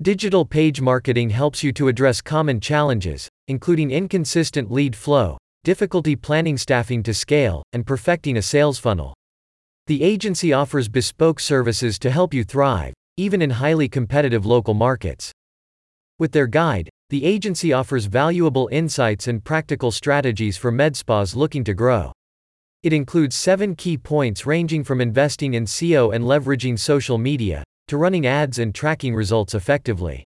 Digital page marketing helps you to address common challenges, including inconsistent lead flow, difficulty planning staffing to scale, and perfecting a sales funnel. The agency offers bespoke services to help you thrive, even in highly competitive local markets. With their guide, the agency offers valuable insights and practical strategies for med spas looking to grow. It includes seven key points ranging from investing in SEO and leveraging social media, to running ads and tracking results effectively.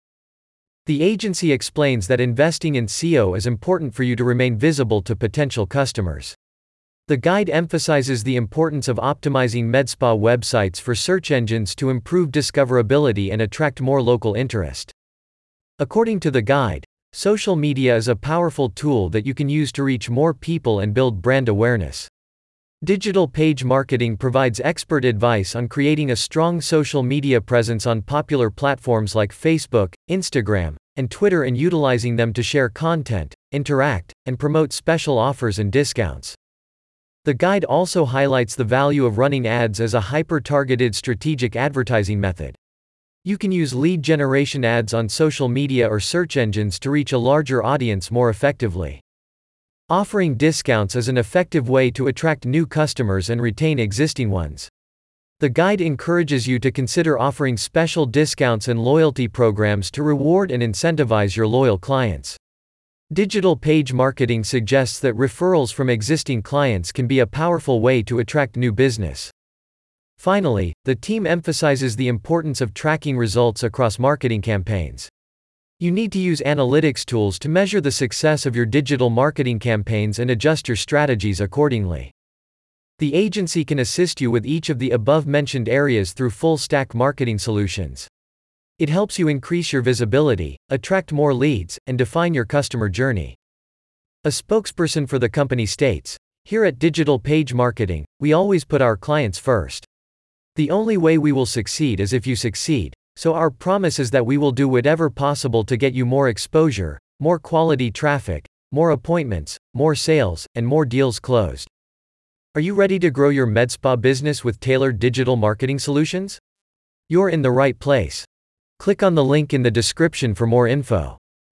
The agency explains that investing in SEO is important for you to remain visible to potential customers. The guide emphasizes the importance of optimizing MedSpa websites for search engines to improve discoverability and attract more local interest. According to the guide, social media is a powerful tool that you can use to reach more people and build brand awareness. Digital page marketing provides expert advice on creating a strong social media presence on popular platforms like Facebook, Instagram, and Twitter and utilizing them to share content, interact, and promote special offers and discounts. The guide also highlights the value of running ads as a hyper targeted strategic advertising method. You can use lead generation ads on social media or search engines to reach a larger audience more effectively. Offering discounts is an effective way to attract new customers and retain existing ones. The guide encourages you to consider offering special discounts and loyalty programs to reward and incentivize your loyal clients. Digital page marketing suggests that referrals from existing clients can be a powerful way to attract new business. Finally, the team emphasizes the importance of tracking results across marketing campaigns. You need to use analytics tools to measure the success of your digital marketing campaigns and adjust your strategies accordingly. The agency can assist you with each of the above mentioned areas through full stack marketing solutions. It helps you increase your visibility, attract more leads, and define your customer journey. A spokesperson for the company states Here at Digital Page Marketing, we always put our clients first. The only way we will succeed is if you succeed, so our promise is that we will do whatever possible to get you more exposure, more quality traffic, more appointments, more sales, and more deals closed. Are you ready to grow your MedSpa business with tailored digital marketing solutions? You're in the right place. Click on the link in the description for more info.